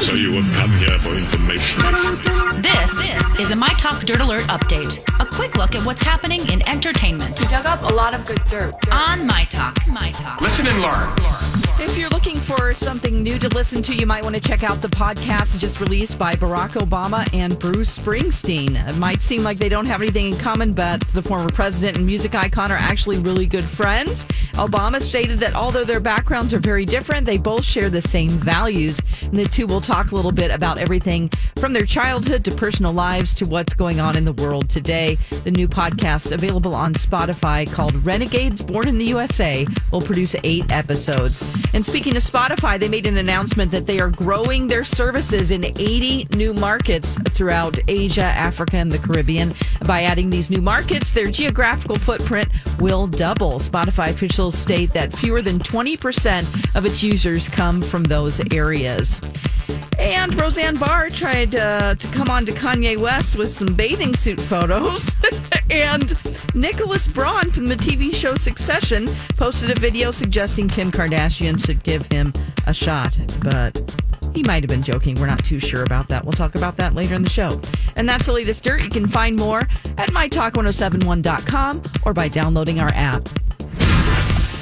So you have come here for information. This, is a My Talk Dirt Alert update. A quick look at what's happening in entertainment We Dug up a lot of good dirt. on My Talk. My Talk. Listen and learn. If you're looking for something new to listen to, you might want to check out the podcast just released by Barack Obama and Bruce Springsteen. It might seem like they don't have anything in common, but the former president and music icon are actually really good friends. Obama stated that although their backgrounds are very different, they both share the same values. And the two will talk a little bit about everything from their childhood to personal lives to what's going on in the world today. The new podcast, available on Spotify called Renegades Born in the USA, will produce eight episodes. And speaking of Spotify, they made an announcement that they are growing their services in 80 new markets throughout Asia, Africa, and the Caribbean. By adding these new markets, their geographical footprint will double. Spotify officials state that fewer than 20% of its users come from those areas. And Roseanne Barr tried uh, to come on to Kanye West with some bathing suit photos. and Nicholas Braun from the TV show Succession posted a video suggesting Kim Kardashian should give him a shot. But he might have been joking. We're not too sure about that. We'll talk about that later in the show. And that's the latest dirt. You can find more at mytalk1071.com or by downloading our app.